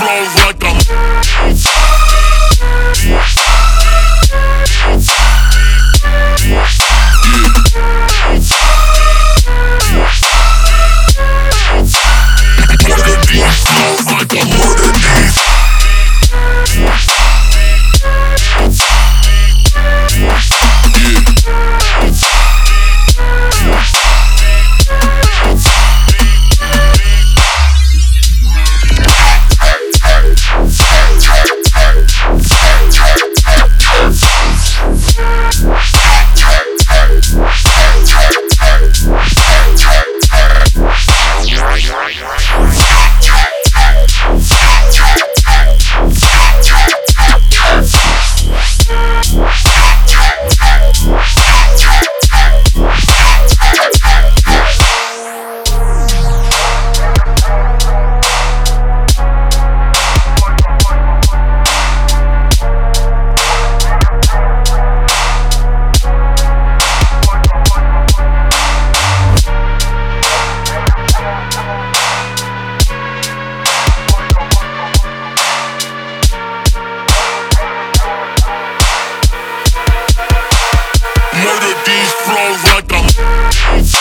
flow like I'm. These flows like a